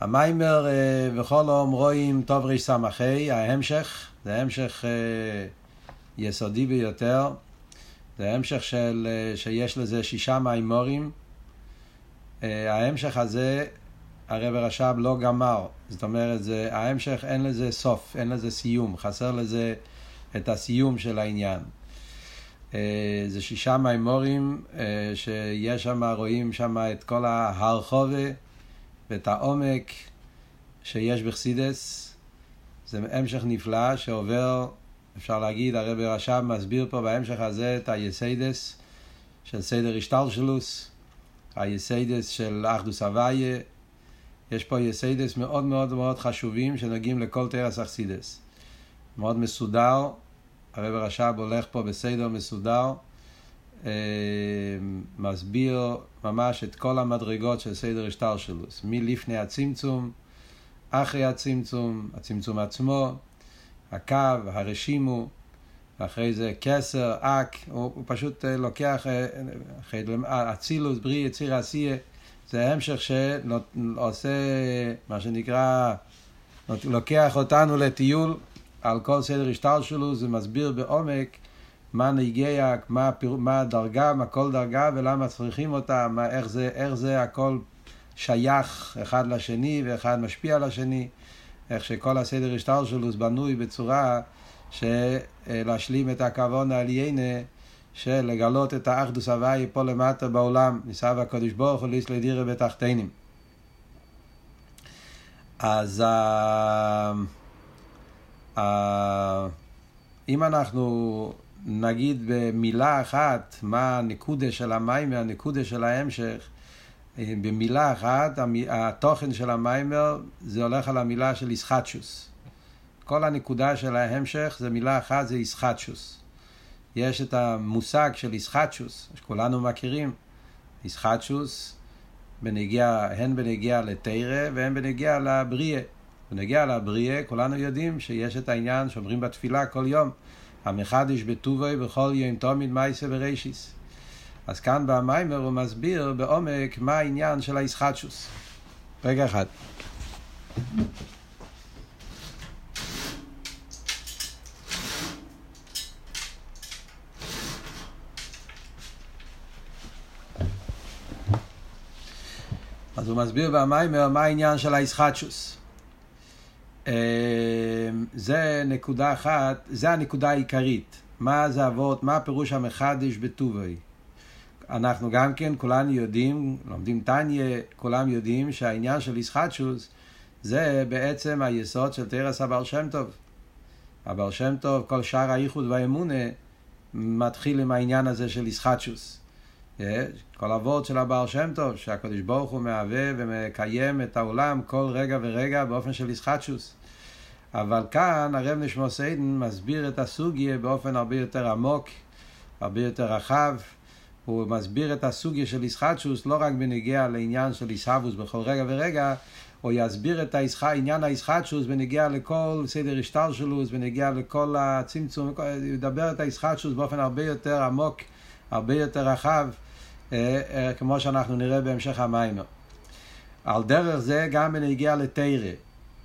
המיימר בכל אום רואים טוב רס"ה, ההמשך, זה המשך יסודי ביותר, זה המשך של, שיש לזה שישה מיימורים. ההמשך הזה, הרב רש"ב לא גמר, זאת אומרת, זה, ההמשך אין לזה סוף, אין לזה סיום, חסר לזה את הסיום של העניין. זה שישה מימורים שיש שם, רואים שם את כל ההרחבה ואת העומק שיש בחסידות. זה המשך נפלא שעובר, אפשר להגיד, הרב רש"ב מסביר פה בהמשך הזה את היסודות של סדר השתלשלות, היסודות של אחדות הבורא. יש פה יסודות מאוד מאוד מאוד חשובים שנוגעים לכל תורת החסידות. מאוד מסודר, הרב רש"ב הולך פה בסדר מסודר, מסביר ממש את כל המדרגות של סדר השטלשלוס, מלפני הצמצום, אחרי הצמצום, הצמצום עצמו, הקו, הרשימו, אחרי זה כסר, אק, הוא, הוא פשוט לוקח, אחרי אצילוס, בריא, יציר עשייה, זה המשך שעושה, מה שנקרא, לוקח אותנו לטיול על כל סדר השטלשלוס, זה מסביר בעומק מה נגיע, מה, מה הדרגה, מה כל דרגה ולמה צריכים אותה, מה, איך, זה, איך זה הכל שייך אחד לשני ואחד משפיע על השני, איך שכל הסדר השטלשלוס בנוי בצורה שלהשלים את הכוון העליינה של לגלות את האחדוס הוואי פה למטה בעולם, ניסה והקדוש ברוך הוא ליס לדירה בתחתינים. אז uh, uh, אם אנחנו נגיד במילה אחת מה הנקודה של המיימר, הנקודה של ההמשך, במילה אחת, התוכן של המיימר זה הולך על המילה של איסחטשוס. כל הנקודה של ההמשך זה מילה אחת, זה איסחטשוס. יש את המושג של איסחטשוס, שכולנו מכירים, איסחטשוס, הן בנגיע לתרא והן בנגיע לבריאה. בנגיע לבריאה, כולנו יודעים שיש את העניין שאומרים בתפילה כל יום, המחדש בטובוי בכל יום תמיד מייסה ורישיס. אז כאן במיימר הוא מסביר בעומק מה העניין של האיסחטשוס. רגע אחד. אז הוא מסביר במיימר מה העניין של האיסחטשוס. זה נקודה אחת, זה הנקודה העיקרית. מה זה אבות, מה פירוש המחדש בטובוי. אנחנו גם כן, כולנו יודעים, לומדים טניה, כולם יודעים שהעניין של איסחטשוס זה בעצם היסוד של תרס הבעל שם טוב. הבעל שם טוב, כל שאר האיחוד והאמונה מתחיל עם העניין הזה של איסחטשוס. כל אבות של הבעל שם טוב, שהקדוש ברוך הוא מהווה ומקיים את העולם כל רגע ורגע באופן של איסחטשוס. אבל כאן הרב נשמע סיידן מסביר את הסוגיה באופן הרבה יותר עמוק, הרבה יותר רחב. הוא מסביר את הסוגיה של איסחטשוס לא רק בנגיע לעניין של איסהבוס בכל רגע ורגע, הוא יסביר את העניין האיסחטשוס בנגיע לכל סדר השטלשלוס, בנגיע לכל הצמצום, הוא ידבר את האיסחטשוס באופן הרבה יותר עמוק, הרבה יותר רחב, כמו שאנחנו נראה בהמשך המיימר. על דרך זה גם בנגיע לתרא.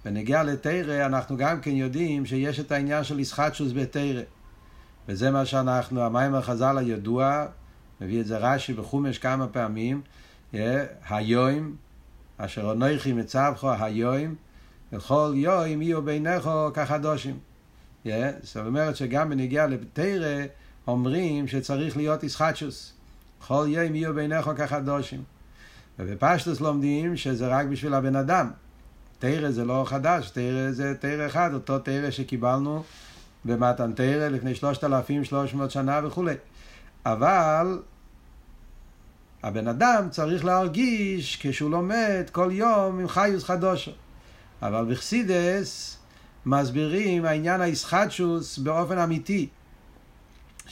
בנגיע לתרא אנחנו גם כן יודעים שיש את העניין של איסחטשוס בתרא. וזה מה שאנחנו, המיימר חז"ל הידוע, מביא את זה רש"י בחומש כמה פעמים, היום, אשר אנוכי מצווך היום, וכל יום יהיו בינךו כחדושים. זאת אומרת שגם בנגיע לתרא אומרים שצריך להיות איסחטשוס. כל יום יהיו בינךו כחדושים. ובפשטוס לומדים שזה רק בשביל הבן אדם. תרא זה לא חדש, תרא זה תרא אחד, אותו תרא שקיבלנו במתן תרא לפני 3,300 שנה וכולי. אבל הבן אדם צריך להרגיש כשהוא לומד כל יום עם חיוס חדושו. אבל בחסידס מסבירים העניין האיסחטשוס באופן אמיתי.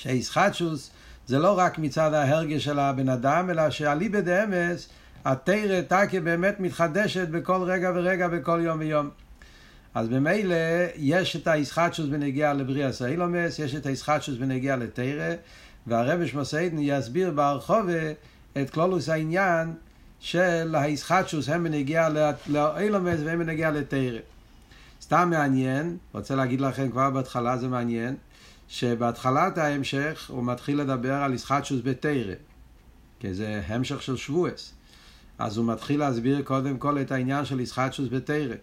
שהאיסחטשוס זה לא רק מצד ההרגש של הבן אדם, אלא שאליבא דאמס, התרא תקה באמת מתחדשת בכל רגע ורגע, בכל יום ויום. אז במילא יש את האיסחטשוס בנגיע לבריאה סיילומס, יש את האיסחטשוס בנגיע לתרא, והרבש מסעידן יסביר בהרחובה את כלולוס העניין של הישחטשוס, הם בנגיע לאילומס והם בנגיע לתרא. סתם מעניין, רוצה להגיד לכם כבר בהתחלה, זה מעניין, שבהתחלת ההמשך הוא מתחיל לדבר על ישחטשוס בתרא, כי זה המשך של שבועס. אז הוא מתחיל להסביר קודם כל את העניין של ישחטשוס בתרא.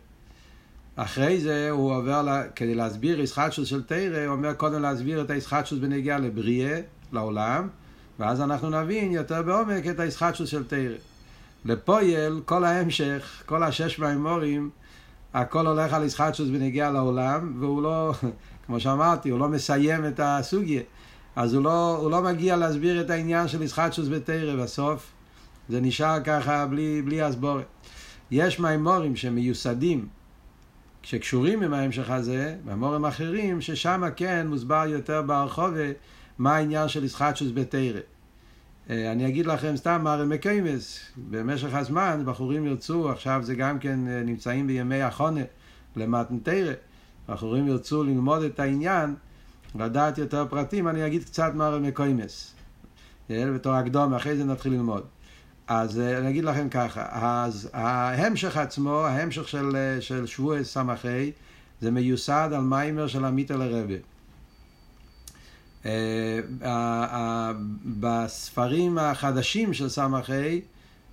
אחרי זה הוא עובר, לה, כדי להסביר ישחטשוס של תרא, הוא אומר קודם להסביר את הישחטשוס בנגיעה לבריאה, לעולם, ואז אנחנו נבין יותר בעומק את הישחטשוס של תרא. לפויל, כל ההמשך, כל השש מימורים, הכל הולך על ישחטשוס בנגיעה לעולם, והוא לא, כמו שאמרתי, הוא לא מסיים את הסוגיה. אז הוא לא, הוא לא מגיע להסביר את העניין של ישחטשוס בתרא בסוף. זה נשאר ככה בלי, בלי הסבורת. יש מימורים שמיוסדים, שקשורים עם ההמשך הזה, מימורים אחרים, ששם כן מוסבר יותר ברחובה מה העניין של ישחטשוס בתרא. אה, אני אגיד לכם סתם מה רמקיימס, במשך הזמן בחורים ירצו, עכשיו זה גם כן אה, נמצאים בימי החונה למתן תרא, בחורים ירצו ללמוד את העניין, לדעת יותר פרטים, אני אגיד קצת מה רמקיימס. אה, בתור הקדום, אחרי זה נתחיל ללמוד. אז אני אגיד לכם ככה, אז ההמשך עצמו, ההמשך של, של שבוע סמכי, זה מיוסד על מיימר של עמית לרבה. אה, בספרים החדשים של סמ"ה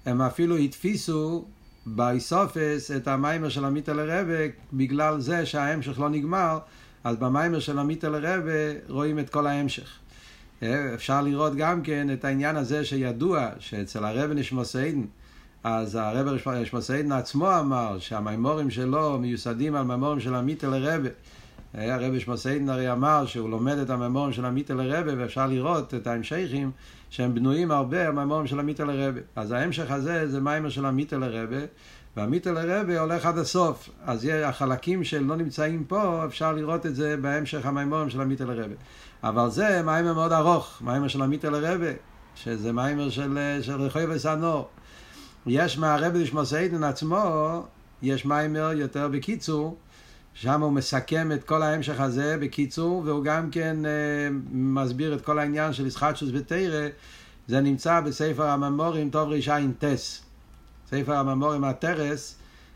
הם אפילו התפיסו באיסופס את המיימר של עמית לרבה בגלל זה שההמשך לא נגמר אז במיימר של עמית לרבה רואים את כל ההמשך. אה, אפשר לראות גם כן את העניין הזה שידוע שאצל הרב נשמוסיידן אז הרב נשמוסיידן עצמו אמר שהמיימורים שלו מיוסדים על מיימורים של עמית לרבה הרבי שמוסיידן הרי אמר שהוא לומד את הממורים של עמית לרבה ואפשר לראות את ההמשכים שהם בנויים הרבה הממורים של עמית לרבה. אז ההמשך הזה זה מיימר של עמית לרבה ועמית לרבה הולך עד הסוף. אז החלקים שלא נמצאים פה אפשר לראות את זה בהמשך המיימורים של עמית לרבה. אבל זה מיימר מאוד ארוך, מיימר של עמית לרבה, שזה מיימר של, של רחוב וסנור. יש מהרבי שמוסיידן עצמו, יש מיימר יותר בקיצור, שם הוא מסכם את כל ההמשך הזה בקיצור, והוא גם כן אה, מסביר את כל העניין של ישחטשוס בתרא, זה נמצא בספר הממורים טוב רע"ט. ספר הממורים הטרס,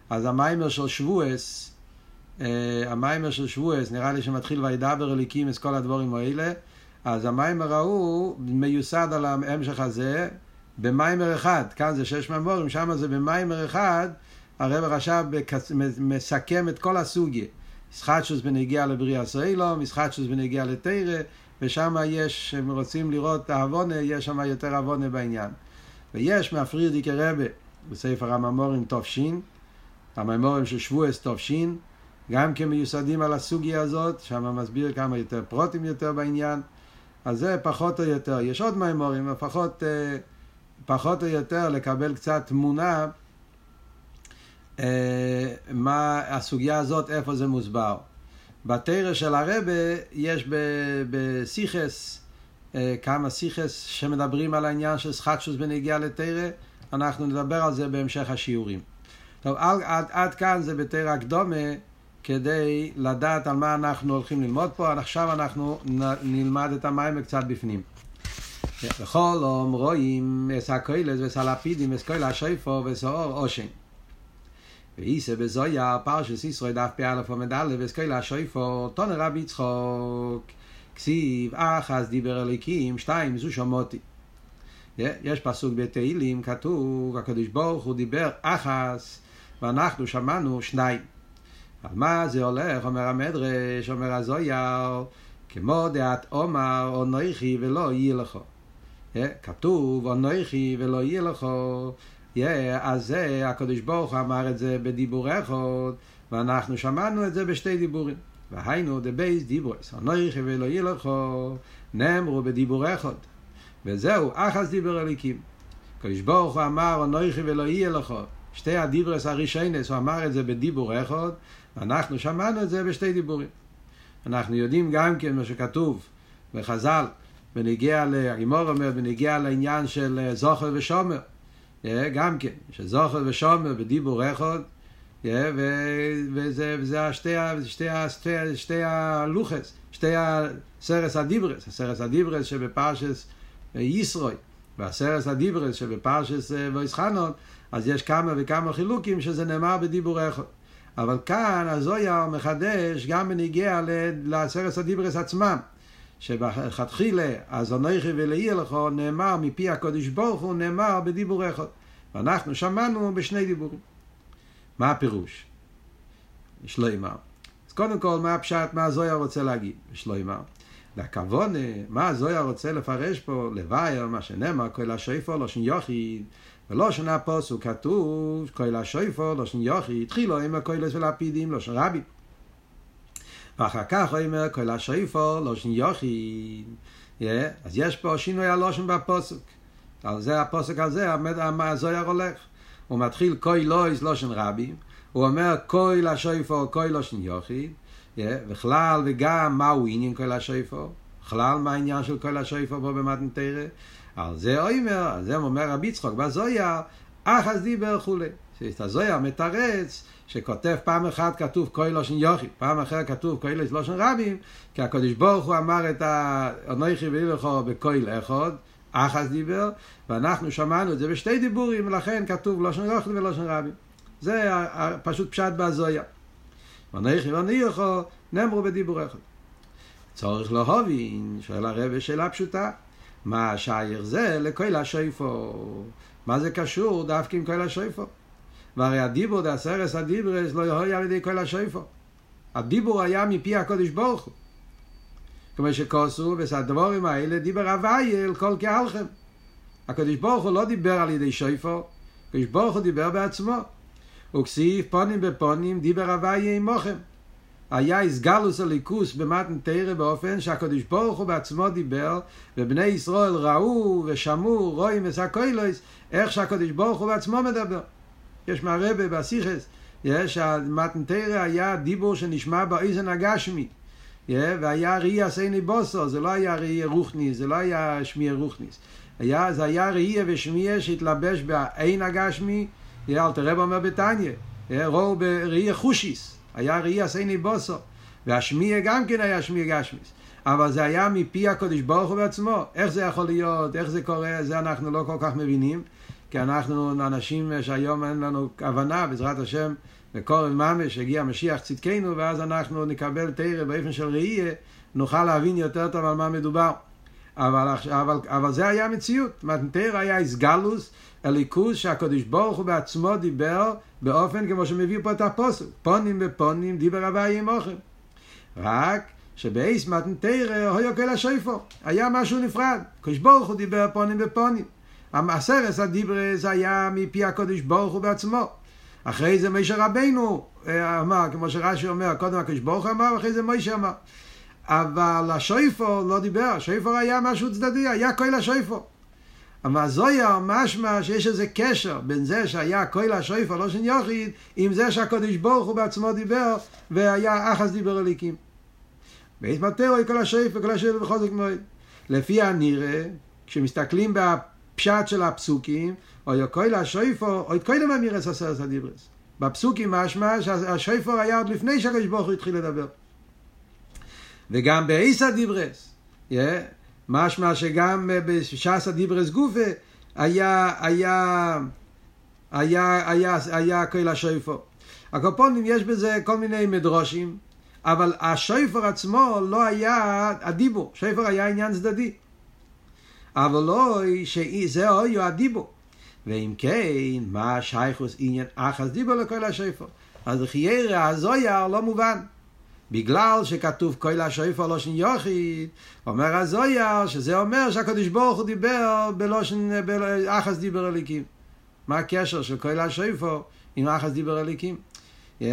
אז המיימר של שבועס, אה, המיימר של שבועס, נראה לי שמתחיל וידבר אליקים את כל הדבורים האלה, אז המיימר ההוא מיוסד על ההמשך הזה במיימר אחד, כאן זה שש ממורים, שם זה במיימר אחד, הרב רש"ב מסכם את כל הסוגיה. ישחטשוס בנגיע לבריאה סוילו, ישחטשוס בנגיע לתרא, ושם יש, אם רוצים לראות העוונה, יש שם יותר עוונה בעניין. ויש מהפרידיקי רבה בספר הממורים תופשין, הממורים של שבועס תופשין, גם כן מיוסדים על הסוגיה הזאת, שם מסביר כמה יותר פרוטים יותר בעניין. אז זה פחות או יותר. יש עוד מימורים, פחות, אה, פחות או יותר לקבל קצת תמונה מה הסוגיה הזאת, איפה זה מוסבר. בתרא של הרבה יש בסיכס אה, כמה סיכס שמדברים על העניין של סחטשוס בנגיעה לתרא, אנחנו נדבר על זה בהמשך השיעורים. טוב, עד, עד, עד כאן זה בתרא הקדומה כדי לדעת על מה אנחנו הולכים ללמוד פה, עכשיו אנחנו נלמד את המים קצת בפנים. בכל אום רואים אס הקוילס וסלפידים אס השויפו וסאור אושן. ואיסה בזויה פרשס ישראל דף פ"א עמד א' וסקייל השויפו תונה רבי יצחוק כסיב אחז דיבר אליקים שתיים זו שמותי יש פסוק בתהילים כתוב הקדוש ברוך הוא דיבר אחס ואנחנו שמענו שניים על מה זה הולך אומר המדרש אומר הזויה כמו דעת עומר או נויכי ולא יהיה לך כתוב או ולא יהיה לך אז זה, הקדוש ברוך הוא אמר את זה בדיבור אחד, ואנחנו שמענו את זה בשתי דיבורים. והיינו, the base דיבורס, הנויכי ולא ילכו, נאמרו בדיבור אחד. וזהו, אחס דיבר אליקים. הקדוש ברוך הוא אמר, ולא יהיה לך. שתי הדיברס הראשונס, הוא אמר את זה בדיבור אחד, ואנחנו שמענו את זה בשתי דיבורים. אנחנו יודעים גם כן מה שכתוב בחז"ל, בנגיע, הגימור אומר, בנגיע לעניין של זוכר ושומר. גם כן, שזוכר ושומר בדיבור אחד, וזה, וזה שתי, שתי, שתי, שתי הלוחס, שתי הסרס הדיברס, הסרס הדיברס שבפרשס ישרוי, והסרס הדיברס שבפרשס ויסחנון, אז יש כמה וכמה חילוקים שזה נאמר בדיבור אחד. אבל כאן הזויה מחדש גם בניגיע לעשרת הדיברס עצמם. שבכתחילה, אז אנכי ולאי לכו נאמר מפי הקודש ברוך הוא נאמר בדיבור אחד. ואנחנו שמענו בשני דיבורים. מה הפירוש? יש לו אמר. אז קודם כל, מה הפשט, מה הזויה רוצה להגיד? יש לו אמר. מה הזויה רוצה לפרש פה, לבייר, מה שנאמר, כל השויפו לא שן יוחיד, ולא שנה הפוסוק כתוב, כל השויפו לא שן יוחיד, התחילו עם הכוילס ולפידים, לא שן. ואחר כך הוא אומר, כל השויפו לא שן יוחיד. אז יש פה שינוי הלושן בפוסק. על זה הפוסק הזה, הזויר הולך. הוא מתחיל קוי לויס לושן רבים, הוא אומר קוי לשויפו, קוי לושן יוחיד, וכלל וגם מהו עניין קוי לשויפו, בכלל מה העניין של קוי לשויפו פה במתנתרא, על זה אומר, על זה אומר רבי יצחוק בזויר, אחז דיבר וכולי. את הזויר מתרץ, שכותב פעם אחת כתוב קוי לושן יוחיד, פעם אחרת כתוב קוי לושן רבים, כי הקדוש ברוך הוא אמר את האנוכי ואילכו בקוי לאחוד, אחז דיבר, ואנחנו שמענו את זה בשתי דיבורים, ולכן כתוב לושן יוכל ולושן רבי. זה פשוט פשט בהזויה. ונכי וניחו נאמרו בדיבור אחד. צורך להובין, שואל הרב שאלה פשוטה, מה שייך זה לכל השויפו? מה זה קשור דווקא עם כל השויפו? והרי הדיבור דעשרס הדיברס לא יהיה על ידי כל השויפו. הדיבור היה מפי הקודש ברוך הוא. כמו שכוסו, וסדבורים האלה דיבר הוויה אל כל קהלכם. הקדוש ברוך הוא לא דיבר על ידי שויפו, הקדוש ברוך הוא דיבר בעצמו. וכסיף פונים בפונים דיבר הוויה עמוכם. היה איסגלוס הליכוס במתן תרא באופן שהקדוש ברוך הוא בעצמו דיבר ובני ישראל ראו ושמעו רואים וסקוילויס איך שהקדוש ברוך הוא בעצמו מדבר. יש מהרבה בסיכס, יש שהמתן תרא היה דיבור שנשמע באיזן הגשמי והיה ראי סייני בוסו, זה לא היה ראי רוחניס, זה לא היה שמי רוחניס. היה, זה היה ראי ושמי שהתלבש בעין הגשמי, אל תראה אומר בתניא, ראו בראי חושיס, היה ראי סייני בוסו, והשמי גם כן היה שמי גשמיס. אבל זה היה מפי הקודש ברוך הוא בעצמו. איך זה יכול להיות, איך זה קורה, זה אנחנו לא כל כך מבינים, כי אנחנו אנשים שהיום אין לנו הבנה, בעזרת השם, וקורן ממש, הגיע משיח צדקנו, ואז אנחנו נקבל תרא באופן של ראייה, נוכל להבין יותר טוב על מה מדובר. אבל, אבל, אבל זה היה המציאות. מתנתר היה איסגלוס, אליקוס, שהקדוש ברוך הוא בעצמו דיבר באופן כמו שמביא פה את הפוסק. פונים בפונים דיבר הוואי עם אוכל. רק שבאיס מתנתר היה כל השויפו. היה משהו נפרד. הקדוש ברוך הוא דיבר פונים בפונים. הסרס הדיברס היה מפי הקדוש ברוך הוא בעצמו. אחרי זה משה רבנו אה, אמר, כמו שרש"י אומר, קודם הקדוש ברוך אמר, ואחרי זה משה אמר. אבל השויפו לא דיבר, השויפו היה משהו צדדי, היה כל השויפו. אבל זויה משמע שיש איזה קשר בין זה שהיה כל השויפו, לא שן יחיד, עם זה שהקדוש ברוך הוא בעצמו דיבר, והיה אחס דיבר אליקים. בית מטרו כל השויפו, כל השויפו בכל זאת מועד. לפי הנראה, כשמסתכלים בפשט של הפסוקים, או יוקוי לשויפו, או את קודם אמירס עשרת הדיברס. בפסוקים משמע שהשויפו היה עוד לפני שהקדוש ברוך הוא התחיל לדבר. וגם באיס הדיברס, yeah, משמע שגם בש"ס הדיברס גופה היה, היה, היה, היה, היה כל השויפו. הקופונים יש בזה כל מיני מדרושים, אבל השויפר עצמו לא היה הדיבור, שויפר היה עניין צדדי. אבל לא שזה אוי הדיבור. ואם כן, מה שייכוס עניין אחס דיבר לכל השפר? אז חיירה הזויר לא מובן. בגלל שכתוב כל השפר לא שן יוחיד, אומר הזויר שזה אומר שהקדוש ברוך הוא דיבר בלושן, אחס דיבר אליקים. מה הקשר של כל השפר עם אחס דיבר אליקים? Yeah.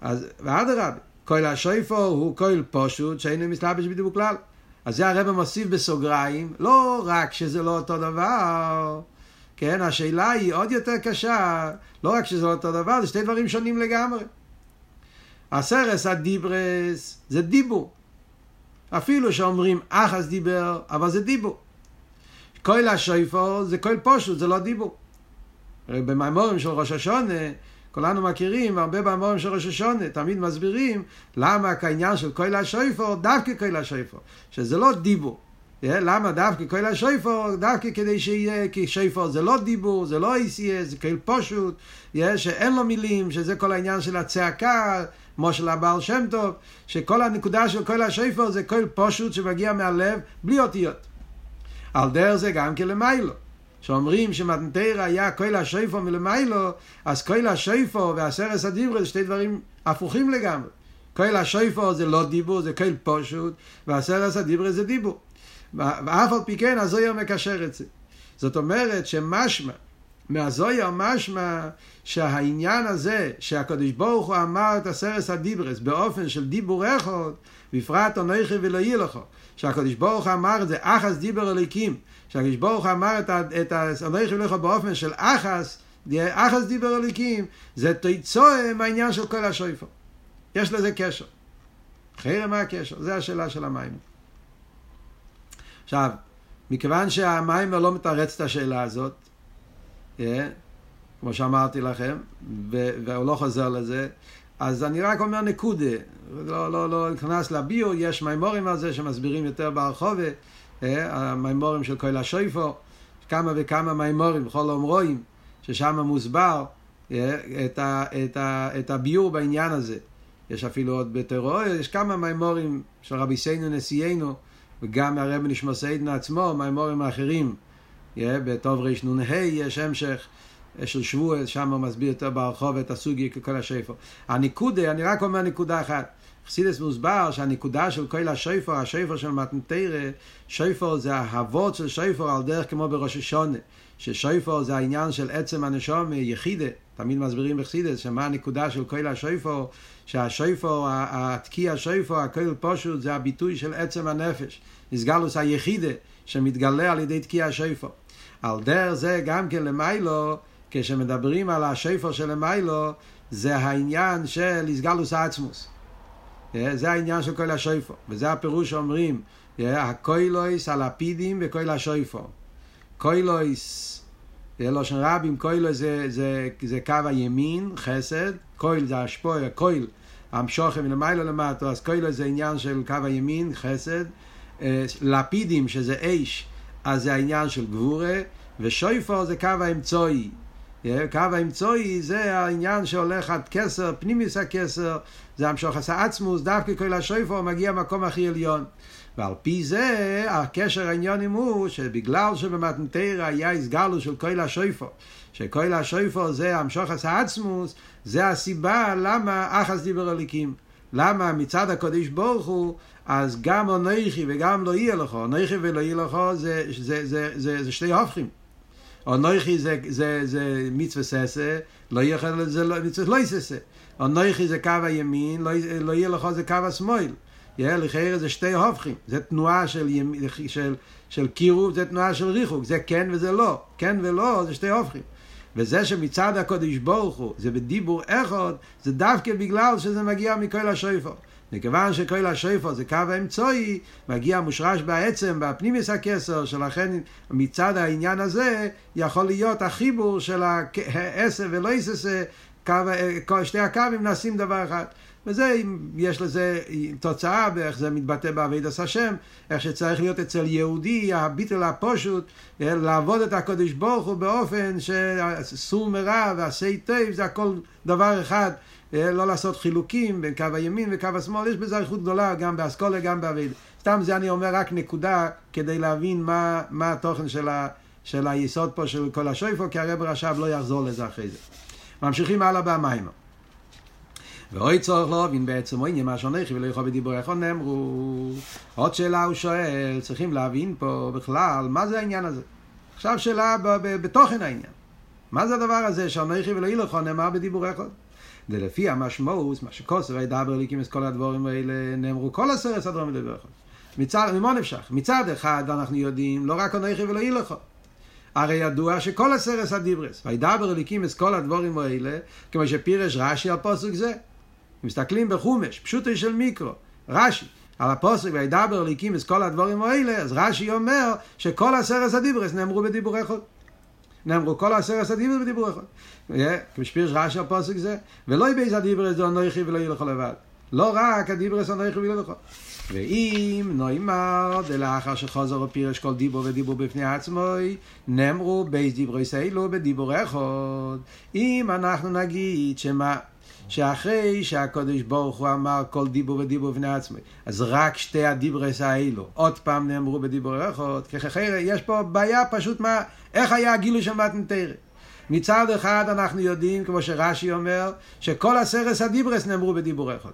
אז, ואדרבה, כל השפר הוא כל פשוט שאינו מסתלבש בדיוק כלל. אז זה הרב מוסיף בסוגריים, לא רק שזה לא אותו דבר, כן, השאלה היא עוד יותר קשה, לא רק שזה לא אותו דבר, זה שתי דברים שונים לגמרי. הסרס הדיברס זה דיבור. אפילו שאומרים אחס דיבר, אבל זה דיבור. כל השויפו זה כל פושוט, זה לא דיבור. במימורים של ראש השונה, כולנו מכירים, הרבה במימורים של ראש השונה, תמיד מסבירים למה כעניין של כל השויפו, דווקא כל השויפו, שזה לא דיבור. למה דווקא כל השויפור? דווקא כדי שיהיה, כי שויפור זה לא דיבור, זה לא איסיה, זה כל פשוט, שאין לו מילים, שזה כל העניין של הצעקה, כמו של הבעל שם טוב, שכל הנקודה של כל השויפור זה כל פשוט שמגיע מהלב, בלי אותיות. על דרך זה גם כלמיילו. שאומרים שמתנתרא היה כל השויפור מלמיילו, אז כל השויפור והסרס הדיבר זה שתי דברים הפוכים לגמרי. כל השויפור זה לא דיבור, זה כל פשוט, והסרס הדיבר זה דיבור. ואף על פי כן הזויר מקשר את זה. זאת אומרת שמשמע, מהזויר משמע שהעניין הזה שהקדוש ברוך הוא אמר את הסרס הדיברס באופן של דיבור אחד, בפרט אנכי ולא יהיה לך. שהקדוש ברוך הוא אמר את זה, אחס דיבר אליקים. שהקדוש ברוך אמר את אנכי ולא באופן של אחס, אחס דיבר אליקים, זה תיצואה מהעניין של כל השויפו. יש לזה קשר. אחרי מה הקשר? זו השאלה של המים. עכשיו, מכיוון שהמיימר לא מתרץ את השאלה הזאת, yeah, כמו שאמרתי לכם, והוא לא חוזר לזה, אז אני רק אומר נקודה, לא, לא, לא נכנס לביו, יש מימורים על זה שמסבירים יותר ברחובה, המימורים של כל השויפו, כמה וכמה מימורים בכל אומרואים, ששם מוסבר yeah, את, ה, את, ה, את הביור בעניין הזה. יש אפילו עוד בטרור, יש כמה מימורים של רבי סיינו נשיאנו, וגם מהרב נשמע סיידן עצמו, מהאמורים האחרים, yeah, בטוב רנ"ה יש המשך של שבוע, שם הוא מסביר יותר ברחוב את הסוגי ככל השפר. הניקודה, אני רק אומר נקודה אחת. חסידס מוסבר שהנקודה של כל השפר, השפר של מתנתרא, שפר זה ההבות של שפר על דרך כמו בראש השונה. ששפר זה העניין של עצם הנשום יחידה. תמיד מסבירים בחסידס שמה הנקודה של כל השפר, שהשופר, התקיע השופר, הכל פשוט, זה הביטוי של עצם הנפש. נסגלוס היחידה שמתגלה על ידי תקיע השופר. על דרך זה גם כן למיילו, כשמדברים על השופר של למיילו, זה העניין של הסגלוס העצמוס. זה העניין של כל השופר. וזה הפירוש שאומרים, הקוילויס הלפידים וכל השופר. קוילויס לשון רבים, קוילו זה, זה, זה קו הימין, חסד, קויל זה השפוע, קויל, המשוכם מלמעלה למטה, אז קוילו זה עניין של קו הימין, חסד, לפידים שזה אש, אז זה העניין של גבורה, ושויפור זה קו האמצעי. קו האמצעי זה העניין שהולך עד כסר, פנימיס הכסר, זה המשוך עשה עצמוס, דווקא כל השויפור מגיע למקום הכי עליון. ועל פי זה, הקשר העניונים הוא שבגלל שבמתנתרא היה הסגלו של כל השויפו, שכל השויפו זה המשוך עשה עצמוס, זה הסיבה למה אחס דיבר אליקים. למה מצד הקודש ברוך הוא, אז גם אנכי וגם לא יהיה לך, אנכי ולא יהיה לך זה, זה, זה, זה, זה שתי הופכים. אנכי זה, זה, זה מצווה ססה, לא יהיה לך זה לא, מצווה לא יססה. אנכי זה קו הימין, לא, לא יהיה לך זה קו השמאל. לכאורה זה שתי הופכים, זה תנועה של, ימ... של, של קירוב, זה תנועה של ריחוק, זה כן וזה לא, כן ולא זה שתי הופכים. וזה שמצד הקודש ברוך הוא, זה בדיבור אחד, זה דווקא בגלל שזה מגיע מכל השויפו. מכיוון שכל השויפו זה קו האמצעי, מגיע מושרש בעצם, בפנימיס הכסר, שלכן מצד העניין הזה יכול להיות החיבור של העשר ולא יססה, שתי הקווים נעשים דבר אחד. וזה, יש לזה תוצאה באיך זה מתבטא בעבידת השם, איך שצריך להיות אצל יהודי, הביטל הפושוט, לעבוד את הקודש ברוך הוא באופן שסור מרע ועשי טוב, זה הכל דבר אחד, לא לעשות חילוקים בין קו הימין וקו השמאל, יש בזה איכות גדולה גם באסכולה, גם בעבידה. סתם זה אני אומר רק נקודה כדי להבין מה, מה התוכן של, ה, של היסוד פה של כל השויפו, כי הרב רש"ב לא יחזור לזה אחרי זה. ממשיכים הלאה במיימר. ואוי צורך להבין בעצם עניין מה שאונכי ולא יכול בדיבור איך נאמרו. עוד שאלה הוא שואל, צריכים להבין פה בכלל מה זה העניין הזה. עכשיו שאלה בתוכן העניין. מה זה הדבר הזה שאונכי ולא ילכו נאמר בדיבור אחד? ולפי המשמעות, מה שכוסר ידבר ליקים את כל הדבורים האלה, נאמרו כל עשרת הדברים בדיבור אחד. מצד, ממה נפשך? מצד אחד אנחנו יודעים, לא רק אנכי ולא ילכו. הרי ידוע שכל עשרת הדיברס, וידבר אליקים את כל הדבורים האלה, כמו שפירש רש"י על פוסק זה. מסתכלים בחומש, פשוטו של מיקרו, רש"י, על הפוסק וידבר ליקים את כל הדברים האלה, אז רש"י אומר שכל עשרת הדיברס נאמרו בדיבור אחד. נאמרו כל עשרת הדיברס בדיבור אחד. כמו שפירש רש"י על פוסק זה, ולא יבייס הדיברס זה אנוכי ולא ילכו לבד. לא רק הדיברס אנוכי וילדכו. ואם נאמר דלאחר שחוזר ופירש כל דיבור ודיבור בפני עצמו, נאמרו בייס דיברי סיילו בדיבור אחד. אם אנחנו נגיד שמה, שאחרי שהקדוש ברוך הוא אמר כל דיבור ודיבור בפני עצמו, אז רק שתי הדיברס האלו עוד פעם נאמרו בדיבור אחד, ככה יש פה בעיה פשוט מה, איך היה הגילוי של מתנתרת. מצד אחד אנחנו יודעים, כמו שרש"י אומר, שכל הסרס הדיברס נאמרו בדיבור אחד.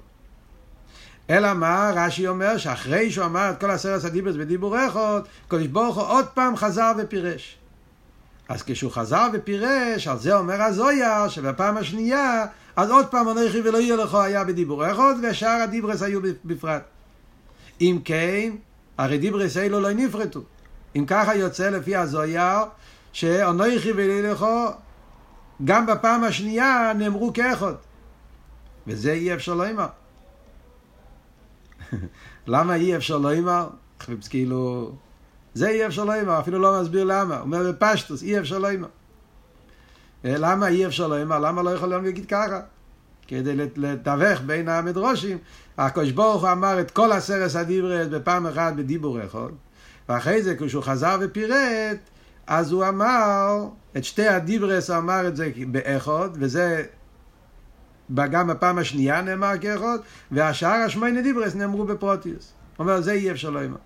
אלא מה, רש"י אומר שאחרי שהוא אמר את כל הסרס הדיברס בדיבור אחד, קדוש ברוך הוא עוד פעם חזר ופירש. אז כשהוא חזר ופירש, על זה אומר הזויה, שבפעם השנייה, אז עוד פעם אנכי ולא יהיה לך היה בדיבור אחד, ושאר הדיברס היו בפרט. אם כן, הרי דיברס אלו לא נפרטו. אם ככה יוצא לפי הזויה, שאנכי ולא לך גם בפעם השנייה נאמרו כאחד. וזה אי אפשר לומר. למה אי אפשר לומר? כאילו, זה אי אפשר לומר, אפילו לא מסביר למה. הוא אומר בפשטוס, אי אפשר לומר. למה אי אפשר לומר? למה לא יכול להגיד ככה? כדי לתווך בין המדרושים. הקדוש ברוך הוא אמר את כל הסרס הדיברס בפעם אחת בדיבור אחד, ואחרי זה כשהוא חזר ופירט, אז הוא אמר, את שתי הדיברס הוא אמר את זה באחד, וזה גם בפעם השנייה נאמר כאחד, והשאר השמייני דיברס נאמרו בפרוטיוס. הוא אומר, זה אי אפשר לומר.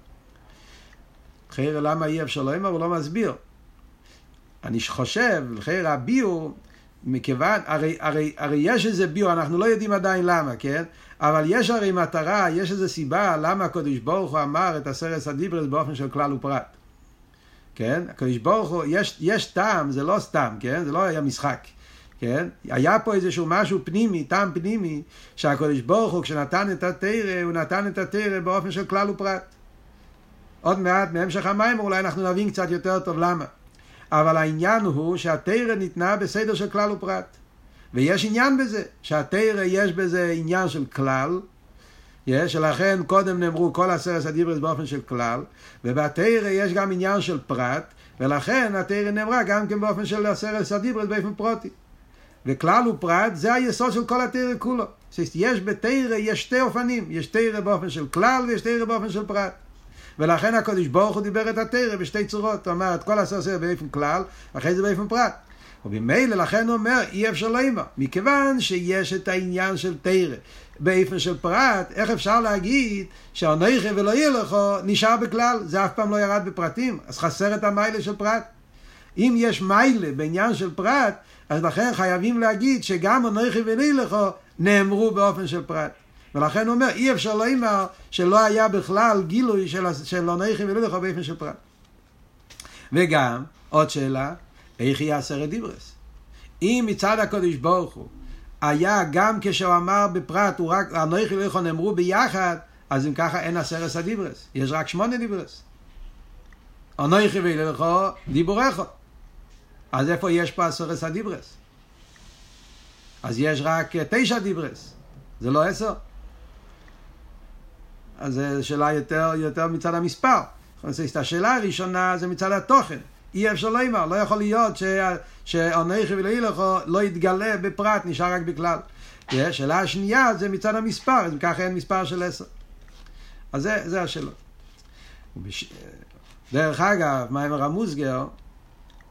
חייר, למה אי אפשר לומר? הוא לא מסביר. אני חושב, חייר הביור, מכיוון, הרי, הרי, הרי יש איזה ביור, אנחנו לא יודעים עדיין למה, כן? אבל יש הרי מטרה, יש איזה סיבה למה הקדוש ברוך הוא אמר את הסרס הדיברס באופן של כלל ופרט. כן? הקדוש ברוך הוא, יש, יש טעם, זה לא סתם, כן? זה לא היה משחק. כן? היה פה איזשהו משהו פנימי, טעם פנימי, שהקדוש ברוך הוא, כשנתן את התרא, הוא נתן את התרא באופן של כלל ופרט. עוד מעט, בהמשך המים, אולי אנחנו נבין קצת יותר טוב למה. אבל העניין הוא שהתרא ניתנה בסדר של כלל ופרט. ויש עניין בזה, שהתרא יש בזה עניין של כלל, יש, שלכן קודם נאמרו כל עשרת הדיברס באופן של כלל, ובתרא יש גם עניין של פרט, ולכן התרא נאמרה גם כן באופן של עשרת הדיברס באופן פרוטי. וכלל ופרט זה היסוד של כל התרא כולו. יש בתרא, יש שתי אופנים, יש תרא באופן של כלל ויש תרא באופן של פרט. ולכן הקדוש ברוך הוא דיבר את התרא בשתי צורות, הוא אמר את כל עשר באופן כלל, ואחרי זה באופן פרט. ובמילא לכן הוא אומר אי אפשר לימה, מכיוון שיש את העניין של תרא באופן של פרט, איך אפשר להגיד שהנכי ולא יהיה לך נשאר בכלל, זה אף פעם לא ירד בפרטים, אז חסר את המיילה של פרט. אם יש מיילה בעניין של פרט, אז לכן חייבים להגיד שגם הנכי ולא יהיה לך נאמרו באופן של פרט. ולכן הוא אומר, אי אפשר לומר שלא היה בכלל גילוי של, של הנכי ולא לך באופן של פרט. וגם, עוד שאלה, איך יהיה עשרת דיברס? אם מצד הקודש ברוך הוא היה גם כשהוא אמר בפרט, הוא רק, הנויכי ולכו לא נאמרו ביחד, אז אם ככה אין עשרת הדיברס, יש רק שמונה דיברס. הנויכי ולכו דיבורך. אז איפה יש פה עשרת הדיברס? אז יש רק תשע דיברס, זה לא עשר. אז זו שאלה יותר, יותר מצד המספר. השאלה הראשונה זה מצד התוכן. אי אפשר לומר, לא יכול להיות שאונכי ולא ילכו לא יתגלה בפרט, נשאר רק בכלל. השאלה השנייה זה מצד המספר, אז ככה אין מספר של עשר. אז זה, זה השאלות. ובש... דרך אגב, מיימר המוסגר,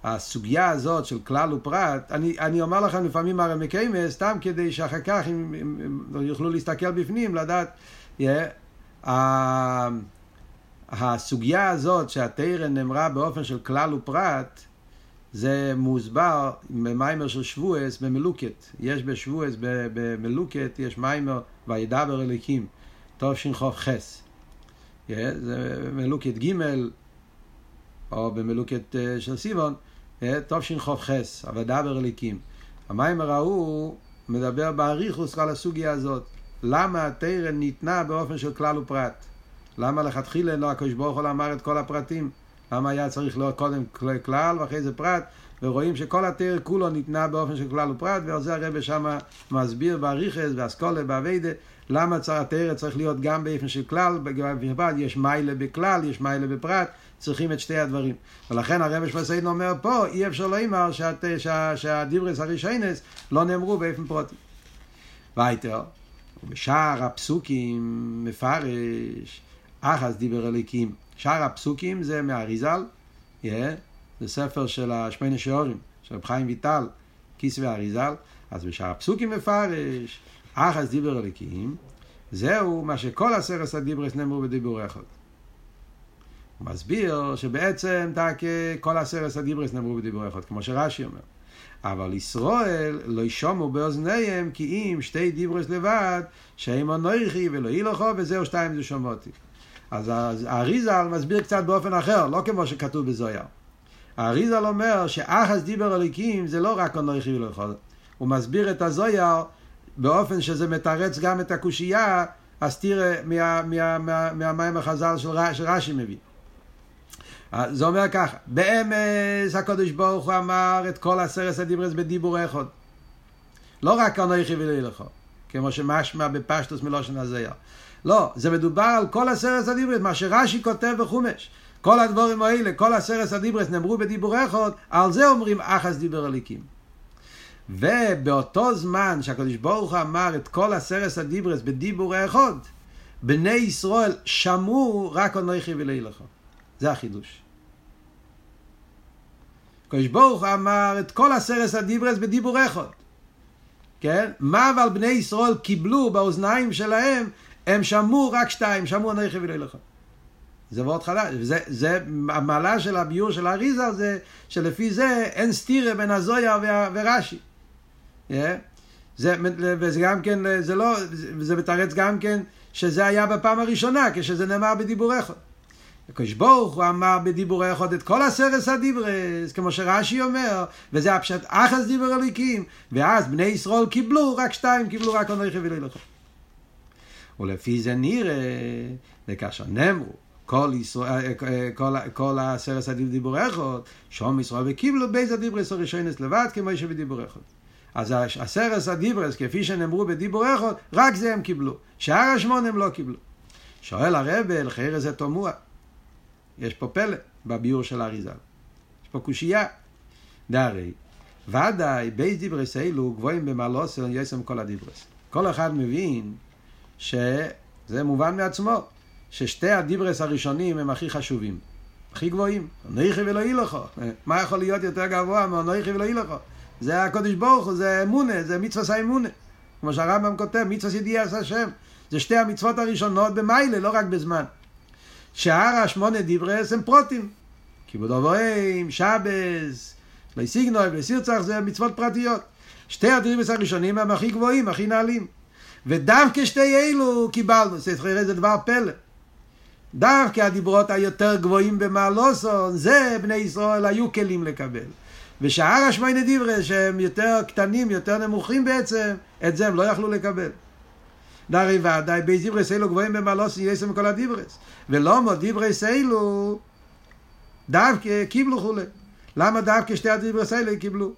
הסוגיה הזאת של כלל ופרט, אני, אני אומר לכם לפעמים הרי מקיימס, סתם כדי שאחר כך אם, אם, אם יוכלו להסתכל בפנים, לדעת, yeah, הסוגיה הזאת שהתרא נאמרה באופן של כלל ופרט, זה מוסבר במיימר של שבועס במלוקת. יש בשבועס במלוקת, יש מיימר וידבר אליקים, תשכ"ח. חס. זה מלוקת ג' או במלוקת אה, של סיבון, תשכ"ח, חס, וידבר אליקים. המיימר ההוא מדבר באריכוס על הסוגיה הזאת. למה התרא ניתנה באופן של כלל ופרט? למה לכתחילה לא הקדוש ברוך הוא אמר את כל הפרטים? למה היה צריך להיות קודם כלל ואחרי זה פרט? ורואים שכל התרא כולו ניתנה באופן של כלל ופרט, ועל זה הרב שם מסביר באריכס, באסכולה, באביידה, למה התרא צריך להיות גם באופן של כלל, בפרט יש מיילה בכלל, יש מיילה בפרט, צריכים את שתי הדברים. ולכן הרב שמסיין אומר פה, אי אפשר לומר שהדיברס הרישיינס לא נאמרו באופן פרוטי. וייטר, ובשאר הפסוקים מפרש אחס דיבר אליקים. שאר הפסוקים זה מהאריזל, yeah, זה ספר של השמונה שיעורים, של רב חיים ויטל, כיס ואריזל, אז בשאר הפסוקים מפרש אחס דיבר אליקים, זהו מה שכל עשרת הדיברס נאמרו בדיבור אחד. הוא מסביר שבעצם כל עשרת הדיברס נאמרו בדיבור אחד, כמו שרש"י אומר. אבל ישראל לא ישומו באוזניהם כי אם שתי דיברס לבד, שהם אנוכי ולא הילכו וזהו שתיים זה שומעותי. אז האריזל מסביר קצת באופן אחר, לא כמו שכתוב בזויר. האריזל אומר שאחס דיבר הליקים זה לא רק אנוכי ולא יכול. הוא מסביר את הזויר באופן שזה מתרץ גם את הקושייה, אז תראה מהמים מה, מה, מה, החז"ל של, של רש"י מביא. זה אומר ככה, באמס הקדוש ברוך הוא אמר את כל עשרת הדיברס בדיבור אחד. לא רק אנוכי ולילכו, כמו שמשמע בפשטוס מלושן הזיה. לא, זה מדובר על כל עשרת הדיברס, מה שרש"י כותב בחומש. כל הדבורים האלה, כל עשרת הדיברס נאמרו בדיבור אחד, על זה אומרים אחס דיבר הליקים. ובאותו זמן שהקדוש ברוך הוא אמר את כל עשרת הדיברס בדיבור אחד, בני ישראל שמעו רק אנוכי ולילכו. זה החידוש. הקדוש ברוך אמר את כל עשרת הדיברס בדיבור אחד. כן? מה אבל בני ישראל קיבלו באוזניים שלהם, הם שמעו רק שתיים, שמעו אנכי ולא לך. זה מאוד חדש, זה, זה המעלה של הביור של האריזה זה שלפי זה אין סתירה בין הזויה ורש"י. Yeah. זה, וזה גם כן, זה לא, זה מתרץ גם כן שזה היה בפעם הראשונה כשזה נאמר בדיבור אחד. הקדוש ברוך הוא אמר בדיבור אחד את כל הסרס הדיברס, כמו שרש"י אומר, וזה הפשט אחס דיבר אליקים, ואז בני ישראל קיבלו, רק שתיים קיבלו רק אנכי ולא לך. ולפי זה נראה, וכאשר נאמרו, כל, ישראל, כל, כל הסרס הדיבור אחד, שום ישראל וקיבלו בייס הדיברס הראשונס לבד, כמו שבדיבור אחד. אז הסרס הדיברס, כפי שנאמרו בדיבור אחד, רק זה הם קיבלו. שאר השמונה הם לא קיבלו. שואל הרב, לחיירה זה תמוה. יש פה פלא בביור של האריזה. יש פה קושייה. דהרי, ודאי בייס דיברס אלו גבוהים במעלוסר יסם כל הדיברס. כל אחד מבין שזה מובן מעצמו, ששתי הדיברס הראשונים הם הכי חשובים, הכי גבוהים. אנכי ולא ילכו. מה יכול להיות יותר גבוה מאנכי ולא ילכו? זה הקודש ברוך הוא, זה אמונה, זה מצווה האמונה. כמו שהרמב"ם כותב, מצווה ידיעס השם. זה שתי המצוות הראשונות במיילה, לא רק בזמן. שאר השמונה דיברס הם פרוטים. כיבוד אבוהים, שבס, לסיגנוי ולסירצח זה מצוות פרטיות. שתי הדיברס הראשונים הם הכי גבוהים, הכי נעלים. ודווקא שתי אלו קיבלנו, זה דבר פלא. דווקא הדיברות היותר גבוהים במעלוסון, זה בני ישראל היו כלים לקבל. ושאר השמייני דיברס שהם יותר קטנים, יותר נמוכים בעצם, את זה הם לא יכלו לקבל. דרי ודאי בי דיברס אלו גבוהים במעלוסון יסם כל הדיברס. ולא מו דיברס אלו דווקא קיבלו חולה. למה דווקא שתי הדיברס האלה קיבלו?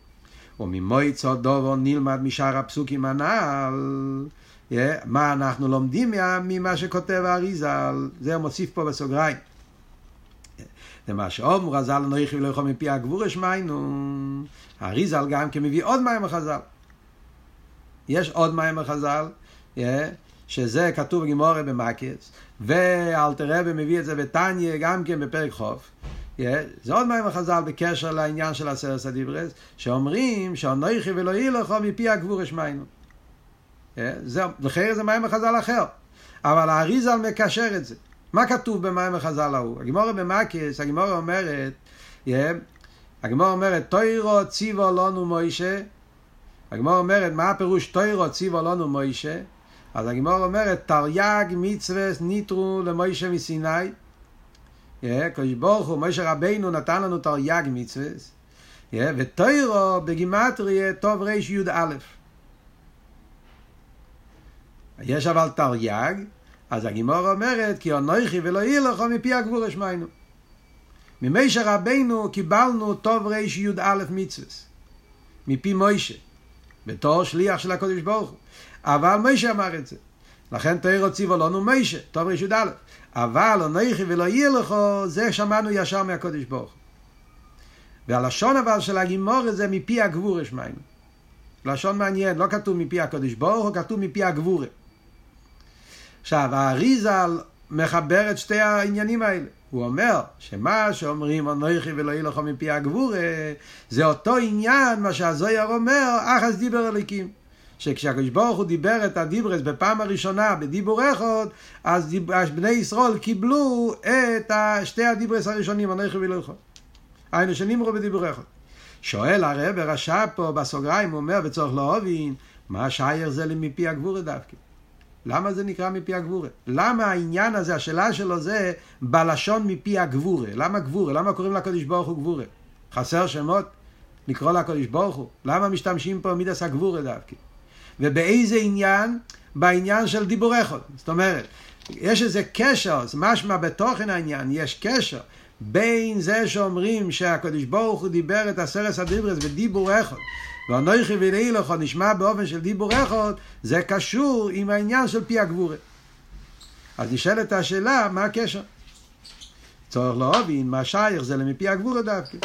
וממויצו דובו נלמד משאר הפסוקים הנ"ל Yeah, מה אנחנו לומדים ממה שכותב האריזל, זה הוא מוסיף פה בסוגריים. זה מה שאומר רז"ל לא יכי ולא יכול מפי הגבור השמיינו. האריזל גם כן מביא עוד מים החז"ל. יש עוד מים החז"ל, yeah, שזה כתוב בגימורה במקס, ואלתר רבי מביא את זה בתניא גם כן בפרק חוף. Yeah, זה עוד מים החז"ל בקשר לעניין של עשרת הדיברס, שאומרים שאנוכי ולא יהיה לך מפי הגבור השמיינו. זה, לכן זה מים החז"ל אחר. אבל האריזל מקשר את זה. מה כתוב במים החז"ל ההוא? הגימורה במקס, הגימורה אומרת, yeah, הגימורה אומרת, תוירו ציבו לנו מוישה. הגימורה אומרת, מה הפירוש תוירו ציבו לנו מוישה? אז הגימורה אומרת, תרי"ג מצווה ניטרו למוישה מסיני. קדוש ברוך הוא, מוישה רבינו נתן לנו תרי"ג מצווה. ותוירו בגימטריה טוב רי"א. יש אבל תרי"ג, אז הגימור אומרת, כי אנוכי ולא לך מפי הגבור השמיינו. ממשה רבינו קיבלנו טוב ריש י"א מצווס, מפי מוישה, בתור שליח של הקודש ברוך הוא. אבל מוישה אמר את זה. לכן תאיר ציבו לנו מוישה, טוב ריש י"א. אבל אנוכי ולא יהיה לך, זה שמענו ישר מהקודש ברוך. והלשון אבל של הגימור זה מפי הגבור השמיינו. לשון מעניין, לא כתוב מפי הקודש ברוך הוא, כתוב מפי הגבורה. עכשיו, האריזל מחבר את שתי העניינים האלה. הוא אומר שמה שאומרים אנוכי ולא יהיה לך מפי הגבורה זה אותו עניין מה שהזויר אומר אחס דיבר אליקים שכשהקדוש ברוך הוא דיבר את הדיברס בפעם הראשונה בדיבור אחד אז, בני ישראל קיבלו את שתי הדיברס הראשונים אנוכי ולא יכול היינו שנמרו בדיבור אחד שואל הרב רש"ב פה בסוגריים הוא אומר בצורך להבין מה שייר זה למפי הגבורה דווקא למה זה נקרא מפי הגבורה? למה העניין הזה, השאלה שלו זה בלשון מפי הגבורה? למה גבורה? למה קוראים לקדוש ברוך הוא גבורה? חסר שמות? לקרוא לקדוש ברוך הוא? למה משתמשים פה מידס הגבורה דווקא? ובאיזה עניין? בעניין של דיבור אחד. זאת אומרת, יש איזה קשר, זה משמע בתוכן העניין, יש קשר בין זה שאומרים שהקדוש ברוך הוא דיבר את עשרת הדיברס בדיבור אחד ואנוכי ולילכו נשמע באופן של דיבור אחד, זה קשור עם העניין של פי הגבורה. אז נשאלת השאלה, מה הקשר? צורך להבין מה שייך זה למפי הגבורה דווקא.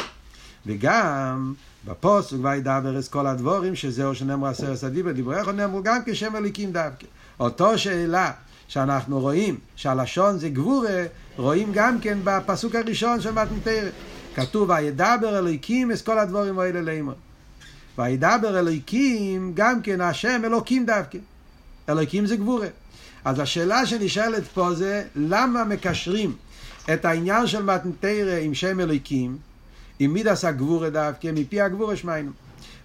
וגם בפוסק וידבר את כל הדבורים שזהו שנאמרו עשרת הדיבר, דיבור אחד נאמרו גם כשם הליקים דווקא. אותו שאלה שאנחנו רואים שהלשון זה גבורה, רואים גם כן בפסוק הראשון של מתנתרת. כתוב וידבר אליקים את כל הדבורים האלה לאמור. וידבר אלוהיקים, גם כן השם אלוקים דווקא. אלוהיקים זה גבורה. אז השאלה שנשאלת פה זה, למה מקשרים את העניין של מתנתרא עם שם אלוהיקים, עם מידס הגבורה דווקא, מפי הגבורה שמיינו.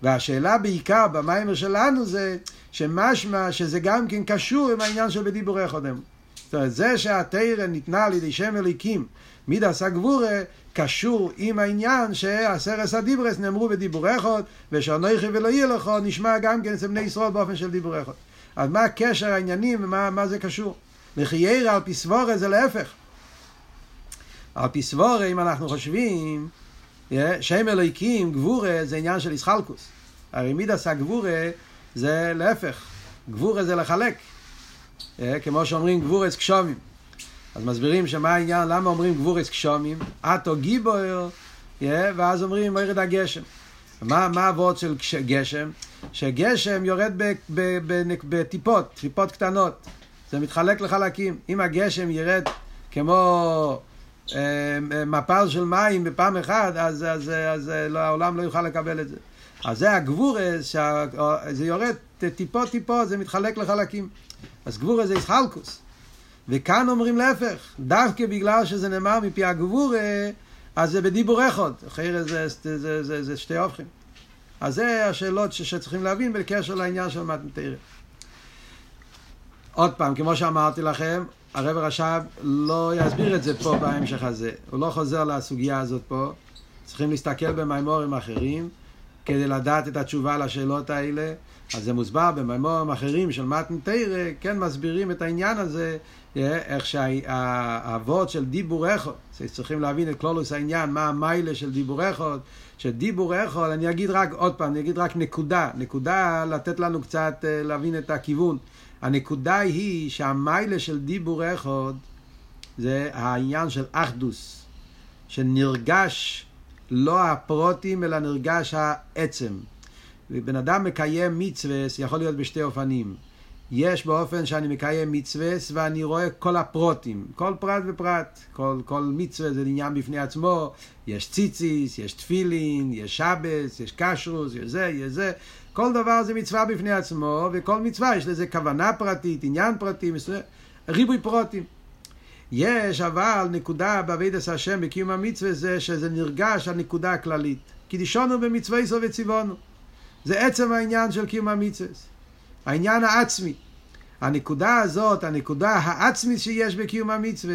והשאלה בעיקר במיימר שלנו זה, שמשמע שזה גם כן קשור עם העניין של בדיבורי חודם. זאת אומרת, זה שהתרא ניתנה על ידי שם אלוהיקים, מידס הגבורה, קשור עם העניין שעשרס הדיברס נאמרו בדיבור אחד, ושאנוכי ולא יהיה לך נשמע גם כן אצל בני ישראל באופן של דיבור אחד. אז מה הקשר העניינים ומה מה זה קשור? לחיירה על פי סבורה זה להפך. על פי סבורה, אם אנחנו חושבים, שם אלוהיקים, גבורה, זה עניין של איסחלקוס. הרי מידס הגבורה זה להפך. גבורה זה לחלק. כמו שאומרים גבורס קשומים. אז מסבירים שמה העניין, למה אומרים גבורס קשומים, אטו גיבויר, ואז אומרים ירד הגשם. מה, מה הוורד של גשם? שגשם יורד בטיפות, טיפות קטנות. זה מתחלק לחלקים. אם הגשם ירד כמו אה, אה, מפל של מים בפעם אחת, אז, אז, אז, אז לא, העולם לא יוכל לקבל את זה. אז זה הגבורס, זה יורד טיפות טיפות, זה מתחלק לחלקים. אז גבורס זה איסחלקוס. וכאן אומרים להפך, דווקא בגלל שזה נאמר מפי הגבורה, אז זה בדיבור אחד, אחרי זה, זה, זה, זה, זה שתי הופכים. אז זה השאלות שצריכים להבין בקשר לעניין של מתנתרא. עוד פעם, כמו שאמרתי לכם, הרב רש"ב לא יסביר את זה פה בהמשך הזה. הוא לא חוזר לסוגיה הזאת פה. צריכים להסתכל במימורים אחרים כדי לדעת את התשובה לשאלות האלה. אז זה מוסבר במימורים אחרים של מתנתרא, כן מסבירים את העניין הזה איך שהאבות של דיבור אחד, צריכים להבין את כלולוס העניין, מה המיילה של דיבור אחד, שדיבור אחד, אני אגיד רק, עוד פעם, אני אגיד רק נקודה, נקודה לתת לנו קצת אה, להבין את הכיוון. הנקודה היא שהמיילה של דיבור אחד זה העניין של אחדוס, שנרגש לא הפרוטים אלא נרגש העצם. ובן אדם מקיים מצווה, יכול להיות בשתי אופנים. יש באופן שאני מקיים מצווה ואני רואה כל הפרוטים, כל פרט ופרט, כל, כל מצווה זה עניין בפני עצמו, יש ציציס, יש תפילין, יש שבס, יש קשרוס, יש זה, יש זה, כל דבר זה מצווה בפני עצמו, וכל מצווה יש לזה כוונה פרטית, עניין פרטי, ריבוי פרוטים. יש אבל נקודה בעבידת השם בקיום המצווה זה שזה נרגש הנקודה הכללית. כי דישונו במצווה יסו וציוונו. זה עצם העניין של קיום המצווה. העניין העצמי. הנקודה הזאת, הנקודה העצמית שיש בקיום המצווה,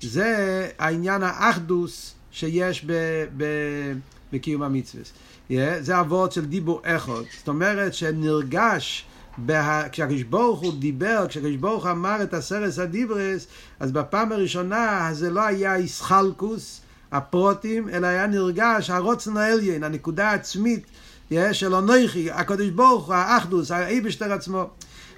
זה העניין האחדוס שיש ב, ב, בקיום המצווה. Yeah, זה הוורד של דיבור אחד. זאת אומרת שנרגש, בה, כשהקדוש ברוך הוא דיבר, כשהקדוש ברוך הוא אמר את הסרס הדיברס, אז בפעם הראשונה זה לא היה איסחלקוס, הפרוטים, אלא היה נרגש הרוצן העליין, הנקודה העצמית של אנוכי, הקדוש ברוך הוא, האחדוס, האיבשטר עצמו.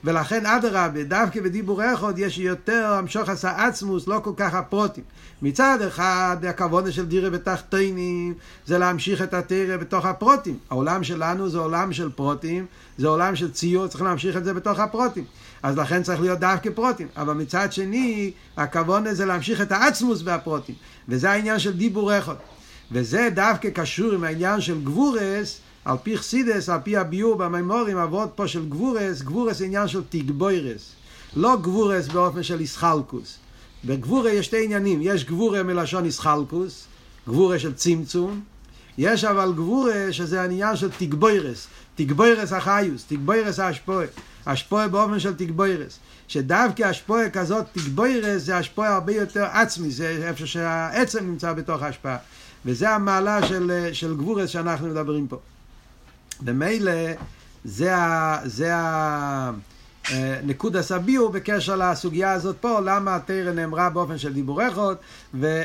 ולכן אדרבה, דווקא בדיבור אחד יש יותר המשוך עשה עצמוס, לא כל כך הפרוטים. מצד אחד, הכוונה של דירה בתחתינים זה להמשיך את התרא בתוך הפרוטים. העולם שלנו זה עולם של פרוטים, זה עולם של ציור, צריך להמשיך את זה בתוך הפרוטים. אז לכן צריך להיות דווקא פרוטים. אבל מצד שני, הכוונה זה להמשיך את העצמוס והפרוטים. וזה העניין של דיבור אחד. וזה דווקא קשור עם העניין של גבורס, על פי חסידס, על פי הביור במימורים, אבות פה של גבורס, גבורס עניין של תגבוירס. לא גבורס באופן של איסחלקוס. בגבורה יש שתי עניינים, יש גבורה מלשון איסחלקוס, גבורה של צמצום, יש אבל גבורה שזה העניין של תגבוירס, תגבוירס החיוס, תגבוירס ההשפועה, השפועה באופן של תגבוירס, שדווקא השפועה כזאת תגבוירס זה השפועה הרבה יותר עצמי, זה איפה שהעצם נמצא בתוך ההשפעה, וזה המעלה של, של גבורס שאנחנו מדברים פה. במילא זה ה... זה ה נקוד הסביעו בקשר לסוגיה הזאת פה, למה התרא נאמרה באופן של דיבור אחד, ו-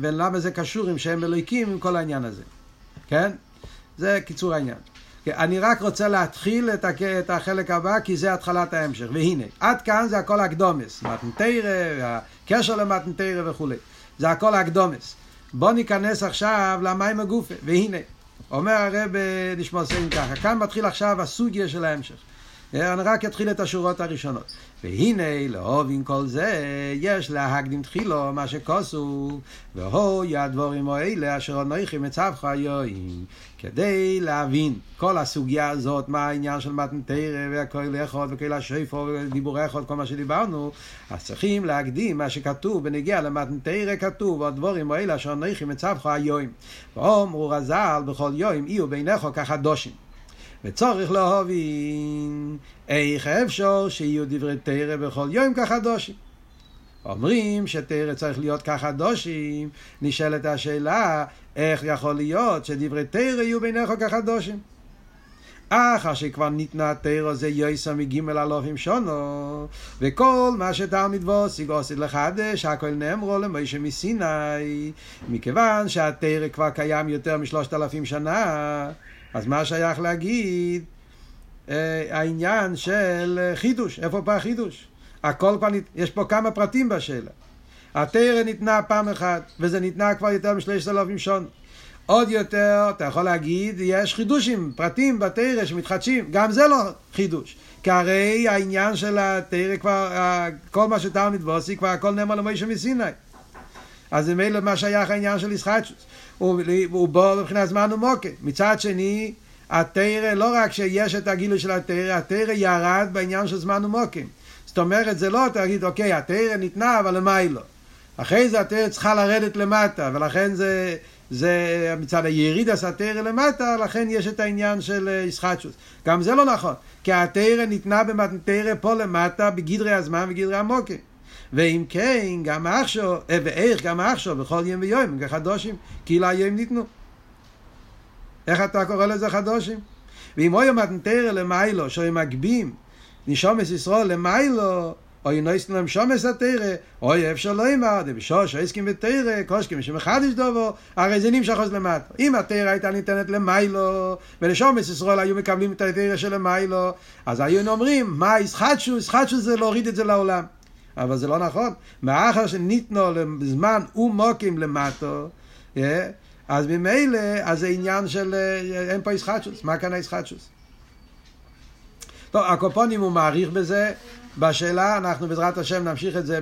ולמה זה קשור עם שם אלוהיקים, עם כל העניין הזה. כן? זה קיצור העניין. אני רק רוצה להתחיל את, את החלק הבא, כי זה התחלת ההמשך. והנה, עד כאן זה הכל הקדומס. מתנתרא, הקשר למתנתרא וכולי. זה הכל הקדומס. בואו ניכנס עכשיו למים הגופה. והנה, אומר הרב נשמע סיים ככה, כאן מתחיל עכשיו הסוגיה של ההמשך. אני רק אתחיל את השורות הראשונות. והנה, לאהוב עם כל זה, יש להקדים תחילו מה שכוסו, והוי הדבורים האלה אשר אנוכי מצבך היום. כדי להבין כל הסוגיה הזאת, מה העניין של מתנתרא והכל אחד וכל השיפו ודיבורי אחד, כל מה שדיברנו, אז צריכים להקדים מה שכתוב בנגיע למתנתרא כתוב, הדבורים האלה אשר אנוכי מצבך היום. ואומרו רז"ל בכל יום יהיו בעיניך כחדושים. וצורך להבין איך אפשר שיהיו דברי תרא בכל יום כחדושים. אומרים שתרא צריך להיות כחדושים, נשאלת השאלה איך יכול להיות שדברי תרא יהיו בעיניך כחדושים. אחר שכבר ניתנה תרא זה יויסה מגימל אלופים שונו וכל מה שתלמיד ווסיג עושית לחדש הכל נאמרו למוישה מסיני מכיוון שהתרא כבר קיים יותר משלושת אלפים שנה אז מה שייך להגיד אה, העניין של חידוש, איפה פה החידוש? הכל כבר, נת... יש פה כמה פרטים בשאלה. התרא ניתנה פעם אחת, וזה ניתנה כבר יותר משלושת אלפים שון. עוד יותר, אתה יכול להגיד, יש חידושים, פרטים בתרא שמתחדשים, גם זה לא חידוש. כי הרי העניין של התרא כבר, כל מה שתלמיד ועושי, כבר הכל נאמר למוישה מסיני. אז זה מילא מה שייך העניין של ישחטשוס. הוא בא מבחינת זמן ומוקד. מצד שני, התרא, לא רק שיש את הגילוי של התרא, התרא ירד בעניין של זמן ומוקד. זאת אומרת, זה לא תגיד, אוקיי, התרא ניתנה, אבל למה היא לא? אחרי זה התרא צריכה לרדת למטה, ולכן זה, זה מצד היריד עשה תרא למטה, לכן יש את העניין של ישחטשוס. גם זה לא נכון, כי התרא ניתנה במתנתרא פה למטה בגדרי הזמן ובגדרי המוקד. ואם כן, גם עכשיו, ואיך גם עכשיו, בכל יום ויום, כחדושים, כאילו היום ניתנו. איך אתה קורא לזה חדושים? ואם אוי מתנתרא למיילו, שאוי מגבים, נשומס ישראל למיילו, אוי נויסן להם שומס התרא, אוי אפשר לא אמר, דבשוש, עסקים בתרא, קושקים שמחדש דובו, הרי זה נמשך אז למטה. אם התרא הייתה ניתנת למיילו, ולשומס ישראל היו מקבלים את התרא של למיילו, אז היו אומרים, מה ישחטשו? ישחטשו זה להוריד את זה לעולם. אבל זה לא נכון. מאחר שניתנו לזמן ומוקים למטו, אז ממילא, אז זה עניין של אין פה ישחטשוס. מה כאן הישחטשוס? טוב, הקופונים הוא מעריך בזה. בשאלה, אנחנו בעזרת השם נמשיך את זה